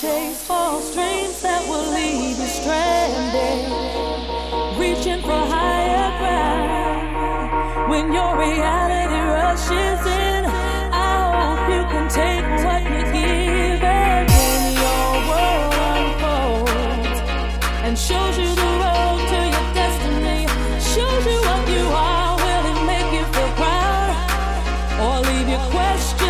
chase false dreams that will leave you stranded, reaching for higher ground. When your reality rushes in, I hope you can take what you give, and when your world unfolds and shows you the road to your destiny, shows you what you are, will it make you feel proud or leave you questioning?